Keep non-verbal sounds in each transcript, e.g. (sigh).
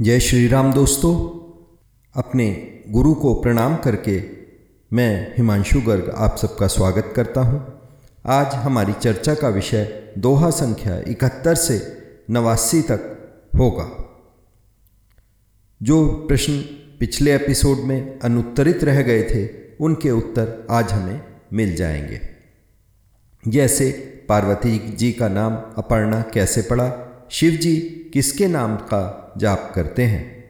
जय श्री राम दोस्तों। अपने गुरु को प्रणाम करके मैं हिमांशु गर्ग आप सबका स्वागत करता हूँ। आज हमारी चर्चा का विषय दोहा संख्या इकहत्तर से नवासी तक होगा। जो प्रश्न पिछले एपिसोड में अनुत्तरित रह गए थे, उनके उत्तर आज हमें मिल जाएँगे। जैसे पार्वती जी का नाम अपर्णा कैसे पड़ा शिव जी किसके नाम का जाप करते हैं?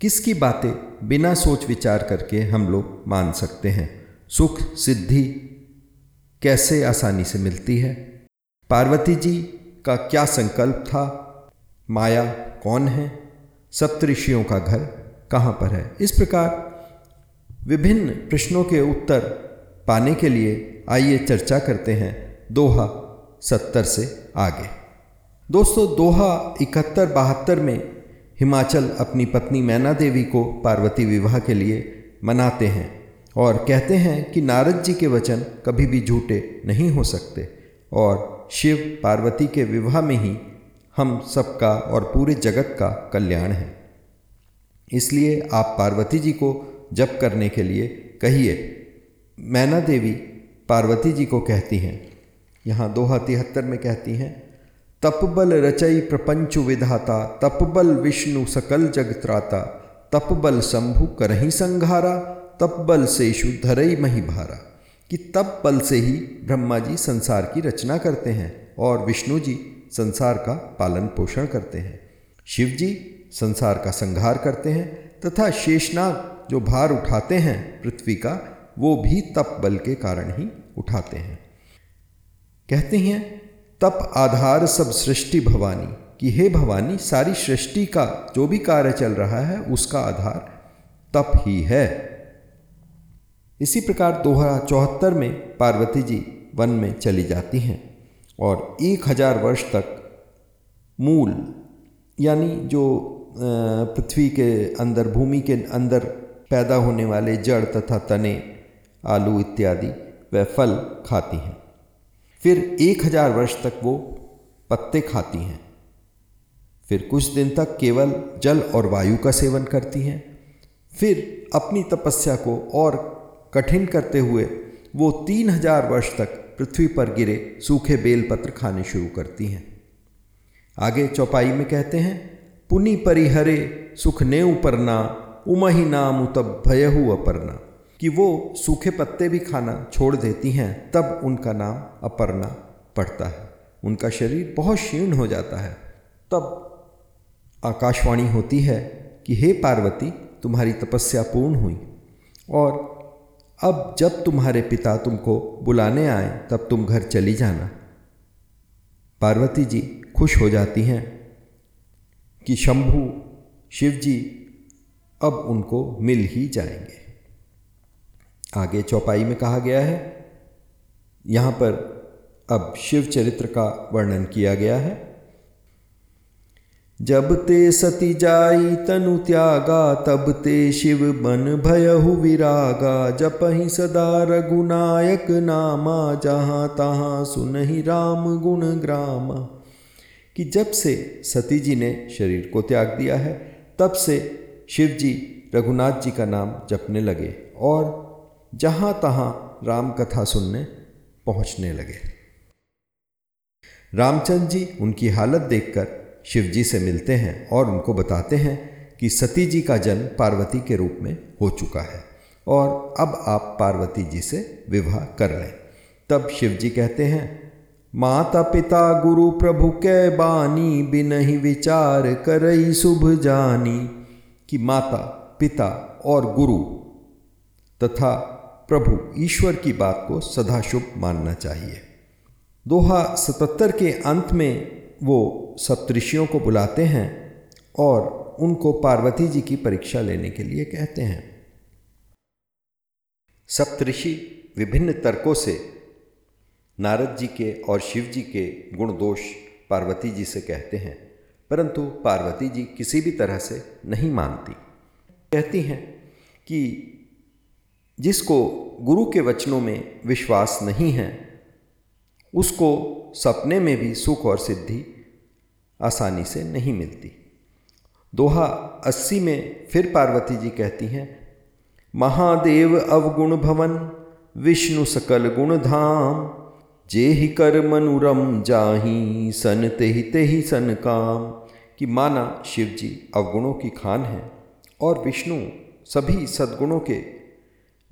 किसकी बातें बिना सोच विचार करके हम लोग मान सकते हैं? सुख सिद्धि कैसे आसानी से मिलती है? पार्वती जी का क्या संकल्प था? माया कौन है? सप्तऋषियों का घर कहाँ पर है? इस प्रकार विभिन्न प्रश्नों के उत्तर पाने के लिए आइए चर्चा करते हैं दोहा सत्तर से आगे। दोस्तों, दोहा इकहत्तर बहत्तर में हिमाचल अपनी पत्नी मैना देवी को पार्वती विवाह के लिए मनाते हैं और कहते हैं कि नारद जी के वचन कभी भी झूठे नहीं हो सकते और शिव पार्वती के विवाह में ही हम सबका और पूरे जगत का कल्याण है। इसलिए आप पार्वती जी को जप करने के लिए कहिए। मैना देवी पार्वती जी को कहती हैं। यहाँ दोहा तिहत्तर में कहती हैं तपबल रचई प्रपंच विधाता, तपबल विष्णु सकल जगत्राता तपबल शंभु करही संघारा, तपबल शेषु धरई मही भारा कि तप बल से ही ब्रह्मा जी संसार की रचना करते हैं और विष्णु जी संसार का पालन पोषण करते हैं। शिव जी संसार का संहार करते हैं तथा शेषनाग जो भार उठाते हैं पृथ्वी का, वो भी तप बल के कारण ही उठाते हैं। कहते हैं तप आधार सब सृष्टि भवानी। कि हे भवानी, सारी सृष्टि का जो भी कार्य चल रहा है, उसका आधार तप ही है। इसी प्रकार दोहा चौहत्तर में पार्वती जी वन में चली जाती हैं और एक हज़ार वर्ष तक मूल, यानी जो पृथ्वी के अंदर, भूमि के अंदर पैदा होने वाले जड़ तथा तने, आलू इत्यादि व फल खाती हैं। फिर एक हज़ार वर्ष तक वो पत्ते खाती हैं। फिर कुछ दिन तक केवल जल और वायु का सेवन करती हैं। फिर अपनी तपस्या को और कठिन करते हुए वो तीन हज़ार वर्ष तक पृथ्वी पर गिरे सूखे बेलपत्र खाने शुरू करती हैं। आगे चौपाई में कहते हैं, पुनि परिहरे सुख ने उपरना उमही नाम उतब भयहु अपर्णा। कि वो सूखे पत्ते भी खाना छोड़ देती हैं, तब उनका नाम अपर्णा पड़ता है। उनका शरीर बहुत क्षीण हो जाता है। तब आकाशवाणी होती है कि, हे पार्वती, तुम्हारी तपस्या पूर्ण हुई। और अब जब तुम्हारे पिता तुमको बुलाने आए, तब तुम घर चली जाना। पार्वती जी खुश हो जाती हैं कि, शंभु, शिव जी, अब उनको मिल ही जाएँगे। आगे चौपाई में कहा गया है। यहाँ पर अब शिव चरित्र का वर्णन किया गया है। जब ते सती जाई तनु त्यागा, तब ते शिव बन भयहु विरागा। ही सदा रघुनायक नामा, जहाँ तहाँ सुनहि राम गुण ग्रामा। कि जब से सती जी ने शरीर को त्याग दिया है, तब से शिव जी रघुनाथ जी का नाम जपने लगे और जहाँ तहां राम कथा सुनने पहुँचने लगे। रामचंद्र जी उनकी हालत देखकर शिव जी से मिलते हैं और उनको बताते हैं कि सती जी का जन्म पार्वती के रूप में हो चुका है और अब आप पार्वती जी से विवाह कर लें। तब शिव जी कहते हैं माता पिता गुरु प्रभु के बानी बिन ही विचार करई शुभ जानी कि माता, पिता और गुरु तथा प्रभु ईश्वर की बात को सदाशुभ मानना चाहिए। दोहा सतहत्तर के अंत में वो सप्तऋषियों को बुलाते हैं और उनको पार्वती जी की परीक्षा लेने के लिए कहते हैं। सप्तऋषि विभिन्न तर्कों से नारद जी के और शिव जी के गुण दोष पार्वती जी से कहते हैं, परंतु पार्वती जी किसी भी तरह से नहीं मानती। कहती हैं कि जिसको गुरु के वचनों में विश्वास नहीं है, उसको सपने में भी सुख और सिद्धि आसानी से नहीं मिलती। दोहा अस्सी में फिर पार्वती जी कहती हैं, महादेव अवगुण भवन, विष्णु सकल गुण धाम, जे ही कर मनुरम जाही सन ते ते ही सन काम। कि माना शिव जी अवगुणों की खान है और विष्णु सभी सद्गुणों के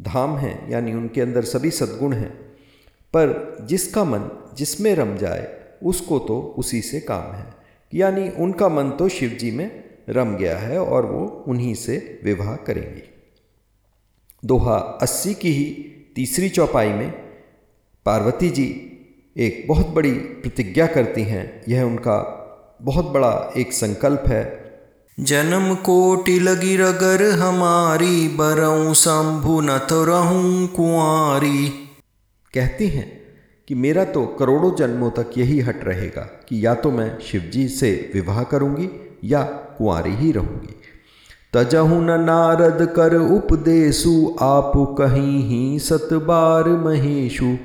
धाम हैं, यानी उनके अंदर सभी सद्गुण हैं, पर जिसका मन जिसमें रम जाए, उसको तो उसी से काम है। यानी उनका मन तो शिव जी में रम गया है और वो उन्हीं से विवाह करेंगी। दोहा अस्सी की ही तीसरी चौपाई में, पार्वती जी एक बहुत बड़ी प्रतिज्ञा करती हैं, यह उनका बहुत बड़ा एक संकल्प है जन्म कोटि लगी रगर हमारी, बरऊ शंभु न तो रहूँ कुआरी कहती हैं कि मेरा तो करोड़ों जन्मों तक यही हट रहेगा कि या तो मैं शिवजी से विवाह करूँगी या कुंवारी ही रहूँगी। तजहु न नारद कर उपदेशु, आप कहीं ही सतबार महेशु।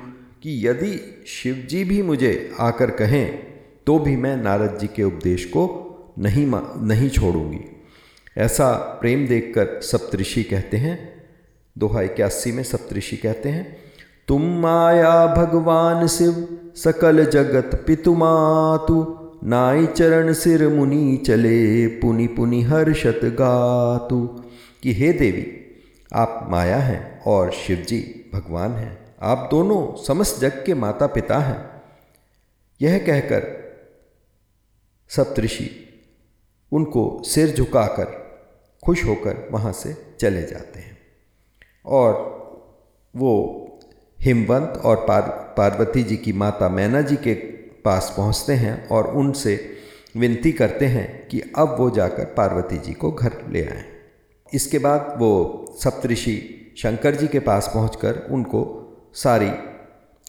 कि यदि शिवजी भी मुझे आकर कहें तो भी मैं नारद जी के उपदेश को नहीं मा, नहीं छोड़ूँगी। ऐसा प्रेम देखकर सप्तऋषि कहते हैं, दोहा इक्यासी में सप्तऋषि कहते हैं, तुम माया भगवान शिव, सकल जगत पितुमातु नाई चरण सिर मुनि चले पुनि पुनि हर्षत गातु। कि हे देवी, आप माया हैं और शिव जी भगवान हैं। आप दोनों समस्त जग के माता पिता हैं। यह कहकर सप्तऋषि उनको सिर झुकाकर खुश होकर वहाँ से चले जाते हैं। और वो हिमवंत और पार पार्वती जी की माता मैना जी के पास पहुँचते हैं और उनसे विनती करते हैं कि अब वो जाकर पार्वती जी को घर ले आए। इसके बाद वो सप्तऋषि शंकर जी के पास पहुंचकर उनको सारी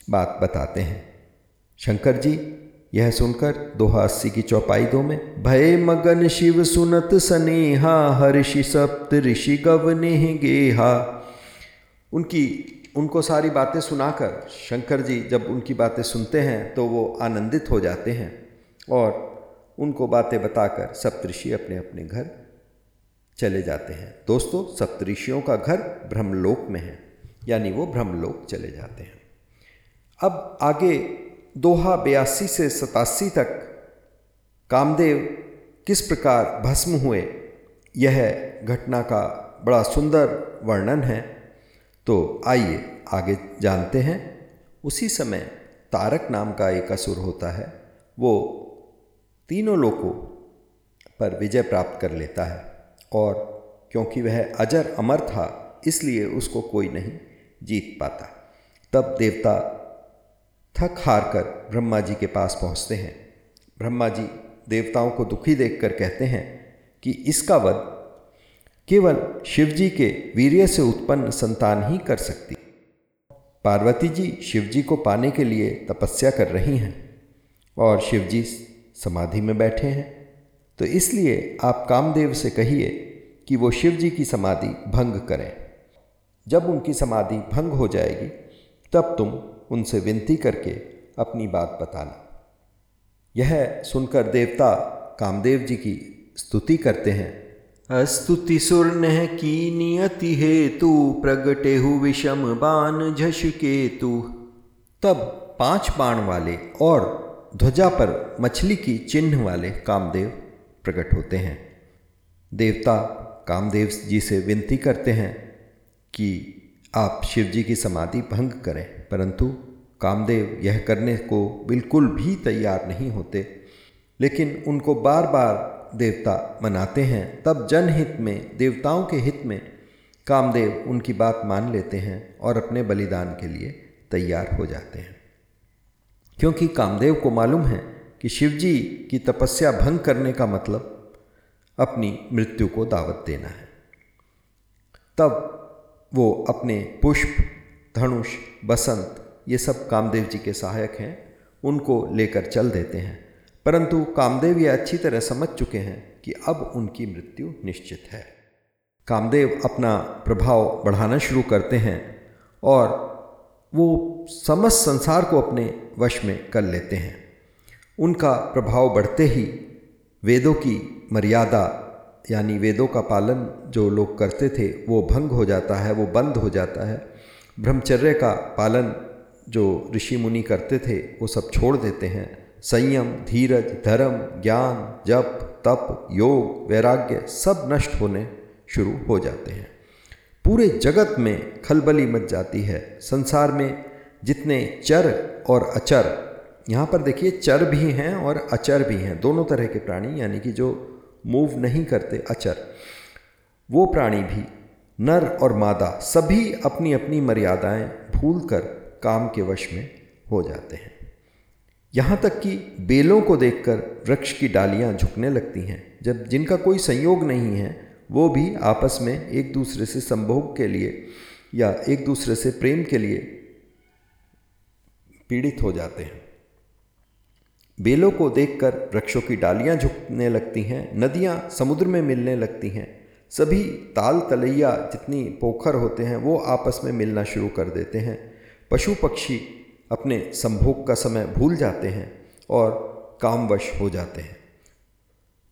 बात बताते हैं। शंकर जी यह सुनकर दोहा अस्सी की चौपाई दो में, भय मगन शिव सुनत सनेहा, हर्षि सप्त ऋषि गवने गेहा उनकी, उनको सारी बातें सुनाकर शंकर जी जब उनकी बातें सुनते हैं तो वो आनंदित हो जाते हैं और उनको बातें बताकर सप्तऋषि अपने अपने घर चले जाते हैं। दोस्तों सप्तऋषियों का घर ब्रह्मलोक में है, यानी वो ब्रह्मलोक चले जाते हैं। अब आगे दोहा बयासी से सतासी तक। कामदेव किस प्रकार भस्म हुए? यह घटना का बड़ा सुंदर वर्णन है। तो आइए आगे जानते हैं। उसी समय तारक नाम का एक असुर होता है। वो तीनों लोगों पर विजय प्राप्त कर लेता है। और क्योंकि वह अजर अमर था, इसलिए उसको कोई नहीं जीत पाता। तब देवता थक हार कर ब्रह्मा जी के पास पहुँचते हैं। ब्रह्मा जी देवताओं को दुखी देखकर कहते हैं कि इसका वध केवल शिवजी के वीर्य से उत्पन्न संतान ही कर सकती। पार्वती जी शिवजी को पाने के लिए तपस्या कर रही हैं और शिवजी समाधि में बैठे हैं। तो इसलिए आप कामदेव से कहिए कि वो शिवजी की समाधि भंग करें। जब उनकी समाधि भंग हो जाएगी, तब तुम उनसे विनती करके अपनी बात बताना। यह सुनकर देवता कामदेव जी की स्तुति करते हैं। स्तुति सुर नह की नियति हेतु प्रगटे हु विषम बाण झश केतु। तब पाँच बाण वाले और ध्वजा पर मछली की चिन्ह वाले कामदेव प्रकट होते हैं। देवता कामदेव जी से विनती करते हैं कि आप शिव जी की समाधि भंग करें। परंतु कामदेव यह करने को बिल्कुल भी तैयार नहीं होते। लेकिन उनको बार बार देवता मनाते हैं, तब जनहित में, देवताओं के हित में कामदेव उनकी बात मान लेते हैं और अपने बलिदान के लिए तैयार हो जाते हैं। क्योंकि कामदेव को मालूम है कि शिवजी की तपस्या भंग करने का मतलब अपनी मृत्यु को दावत देना है। तब वो अपने पुष्प धनुष, बसंत, ये सब कामदेव जी के सहायक हैं, उनको लेकर चल देते हैं। परंतु कामदेव यह अच्छी तरह समझ चुके हैं कि अब उनकी मृत्यु निश्चित है। कामदेव अपना प्रभाव बढ़ाना शुरू करते हैं और वो समस्त संसार को अपने वश में कर लेते हैं। उनका प्रभाव बढ़ते ही वेदों की मर्यादा, यानी वेदों का पालन जो लोग करते थे, वो भंग हो जाता है, वो बंद हो जाता है। ब्रह्मचर्य का पालन जो ऋषि मुनि करते थे, वो सब छोड़ देते हैं। संयम, धीरज, धर्म, ज्ञान, जप, तप, योग, वैराग्य सब नष्ट होने शुरू हो जाते हैं। पूरे जगत में खलबली मच जाती है। संसार में जितने चर और अचर, यहाँ पर देखिए चर भी हैं और अचर भी हैं। दोनों तरह के प्राणी, यानी कि जो मूव नहीं करते, अचर, वो प्राणी भी नर और मादा सभी अपनी अपनी मर्यादाएँ भूलकर काम के वश में हो जाते हैं। यहाँ तक कि बेलों को देखकर वृक्ष की डालियाँ झुकने लगती हैं। जब जिनका कोई संयोग नहीं है, वो भी आपस में एक दूसरे से संभोग के लिए या एक दूसरे से प्रेम के लिए पीड़ित हो जाते हैं। बेलों को देखकर वृक्षों की डालियाँ झुकने लगती हैं, नदियाँ समुद्र में मिलने लगती हैं सभी ताल तलैया जितनी पोखर होते हैं, वो आपस में मिलना शुरू कर देते हैं। पशु पक्षी अपने संभोग का समय भूल जाते हैं और कामवश हो जाते हैं।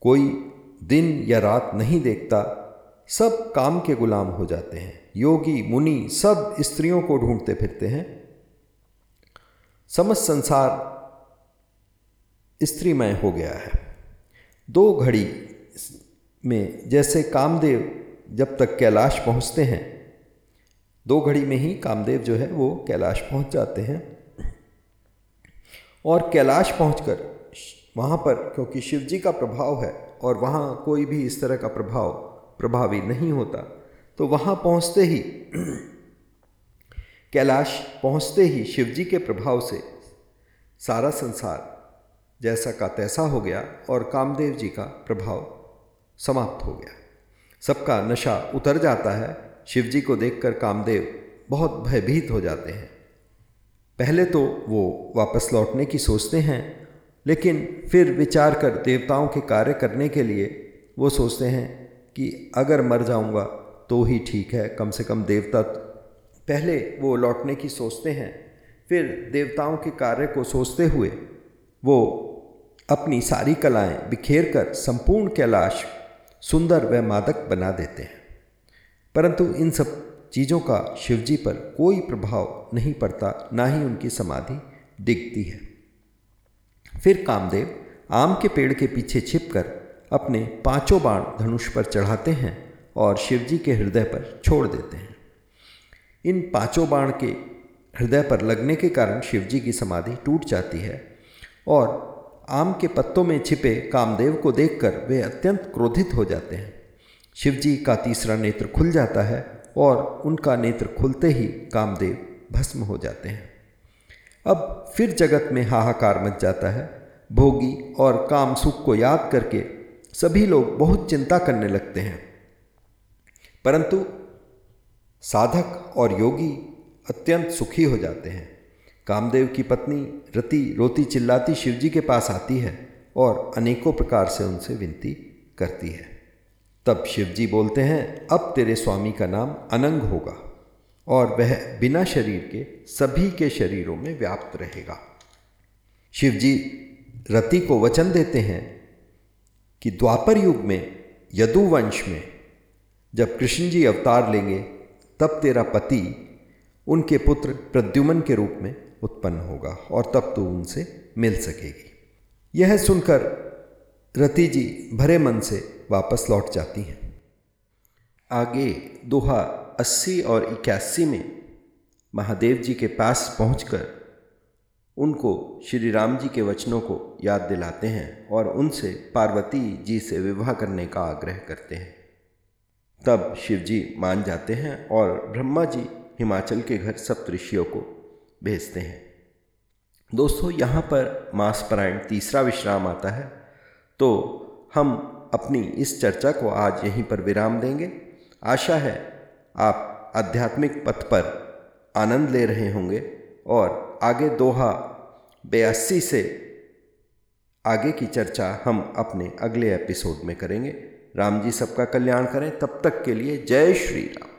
कोई दिन या रात नहीं देखता, सब काम के गुलाम हो जाते हैं। योगी, मुनि सब स्त्रियों को ढूंढते फिरते हैं। समस्त संसार स्त्रीमय हो गया है। दो घड़ी में जैसे कामदेव जब तक कैलाश पहुँचते हैं, दो घड़ी में ही कामदेव जो है वो कैलाश पहुँच जाते हैं। और कैलाश पहुंचकर वहाँ पर, क्योंकि शिव जी का प्रभाव है और वहाँ कोई भी इस तरह का प्रभाव प्रभावी नहीं होता तो वहाँ पहुँचते ही (clears throat) कैलाश पहुँचते ही शिव जी के प्रभाव से सारा संसार जैसा का तैसा हो गया और कामदेव जी का प्रभाव समाप्त हो गया। सबका नशा उतर जाता है। शिव जी को देखकर कामदेव बहुत भयभीत हो जाते हैं। पहले तो वो वापस लौटने की सोचते हैं, लेकिन फिर विचार कर देवताओं के कार्य करने के लिए वो सोचते हैं कि अगर मर जाऊँगा तो ही ठीक है, कम से कम देवता पहले वो लौटने की सोचते हैं, फिर देवताओं के कार्य को सोचते हुए वो अपनी सारी कलाएँ बिखेर कर संपूर्ण कैलाश सुंदर व मादक बना देते हैं। परंतु इन सब चीज़ों का शिवजी पर कोई प्रभाव नहीं पड़ता, ना ही उनकी समाधि डिगती है। फिर कामदेव आम के पेड़ के पीछे छिपकर अपने पाँचों बाण धनुष पर चढ़ाते हैं और शिवजी के हृदय पर छोड़ देते हैं। इन पाँचों बाण के हृदय पर लगने के कारण शिवजी की समाधि टूट जाती है और आम के पत्तों में छिपे कामदेव को देखकर वे अत्यंत क्रोधित हो जाते हैं। शिवजी का तीसरा नेत्र खुल जाता है और उनका नेत्र खुलते ही कामदेव भस्म हो जाते हैं। अब फिर जगत में हाहाकार मच जाता है। भोगी और काम सुख को याद करके सभी लोग बहुत चिंता करने लगते हैं। परंतु साधक और योगी अत्यंत सुखी हो जाते हैं। कामदेव की पत्नी रति रोती चिल्लाती शिवजी के पास आती है और अनेकों प्रकार से उनसे विनती करती है। तब शिवजी बोलते हैं, अब तेरे स्वामी का नाम अनंग होगा और वह बिना शरीर के सभी के शरीरों में व्याप्त रहेगा। शिवजी रति को वचन देते हैं कि द्वापर युग में, यदुवंश में जब कृष्ण जी अवतार लेंगे, तब तेरा पति उनके पुत्र प्रद्युमन के रूप में उत्पन्न होगा और तब तो उनसे मिल सकेगी। यह सुनकर रति जी भरे मन से वापस लौट जाती हैं। आगे दोहा अस्सी और इक्यासी में महादेव जी के पास पहुंचकर उनको श्री राम जी के वचनों को याद दिलाते हैं और उनसे पार्वती जी से विवाह करने का आग्रह करते हैं। तब शिव जी मान जाते हैं और ब्रह्मा जी हिमाचल के घर सप्तऋषियों को भेजते हैं। दोस्तों, यहाँ पर मासपरायण तीसरा विश्राम आता है। तो हम अपनी इस चर्चा को आज यहीं पर विराम देंगे। आशा है आप आध्यात्मिक पथ पर आनंद ले रहे होंगे और आगे दोहा बयासी से आगे की चर्चा हम अपने अगले एपिसोड में करेंगे। राम जी सबका कल्याण करें। तब तक के लिए जय श्री राम।